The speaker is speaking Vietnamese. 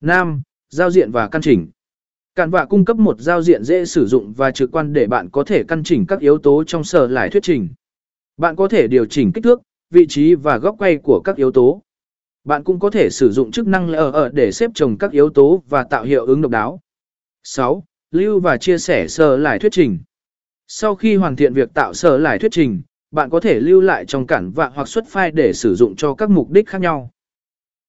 Nam, giao diện và căn chỉnh. Cản vạ cung cấp một giao diện dễ sử dụng và trực quan để bạn có thể căn chỉnh các yếu tố trong sở lại thuyết trình. Bạn có thể điều chỉnh kích thước, vị trí và góc quay của các yếu tố. Bạn cũng có thể sử dụng chức năng ở ở để xếp chồng các yếu tố và tạo hiệu ứng độc đáo. 6. Lưu và chia sẻ sở lại thuyết trình. Sau khi hoàn thiện việc tạo sở lại thuyết trình, bạn có thể lưu lại trong cản vạ hoặc xuất file để sử dụng cho các mục đích khác nhau.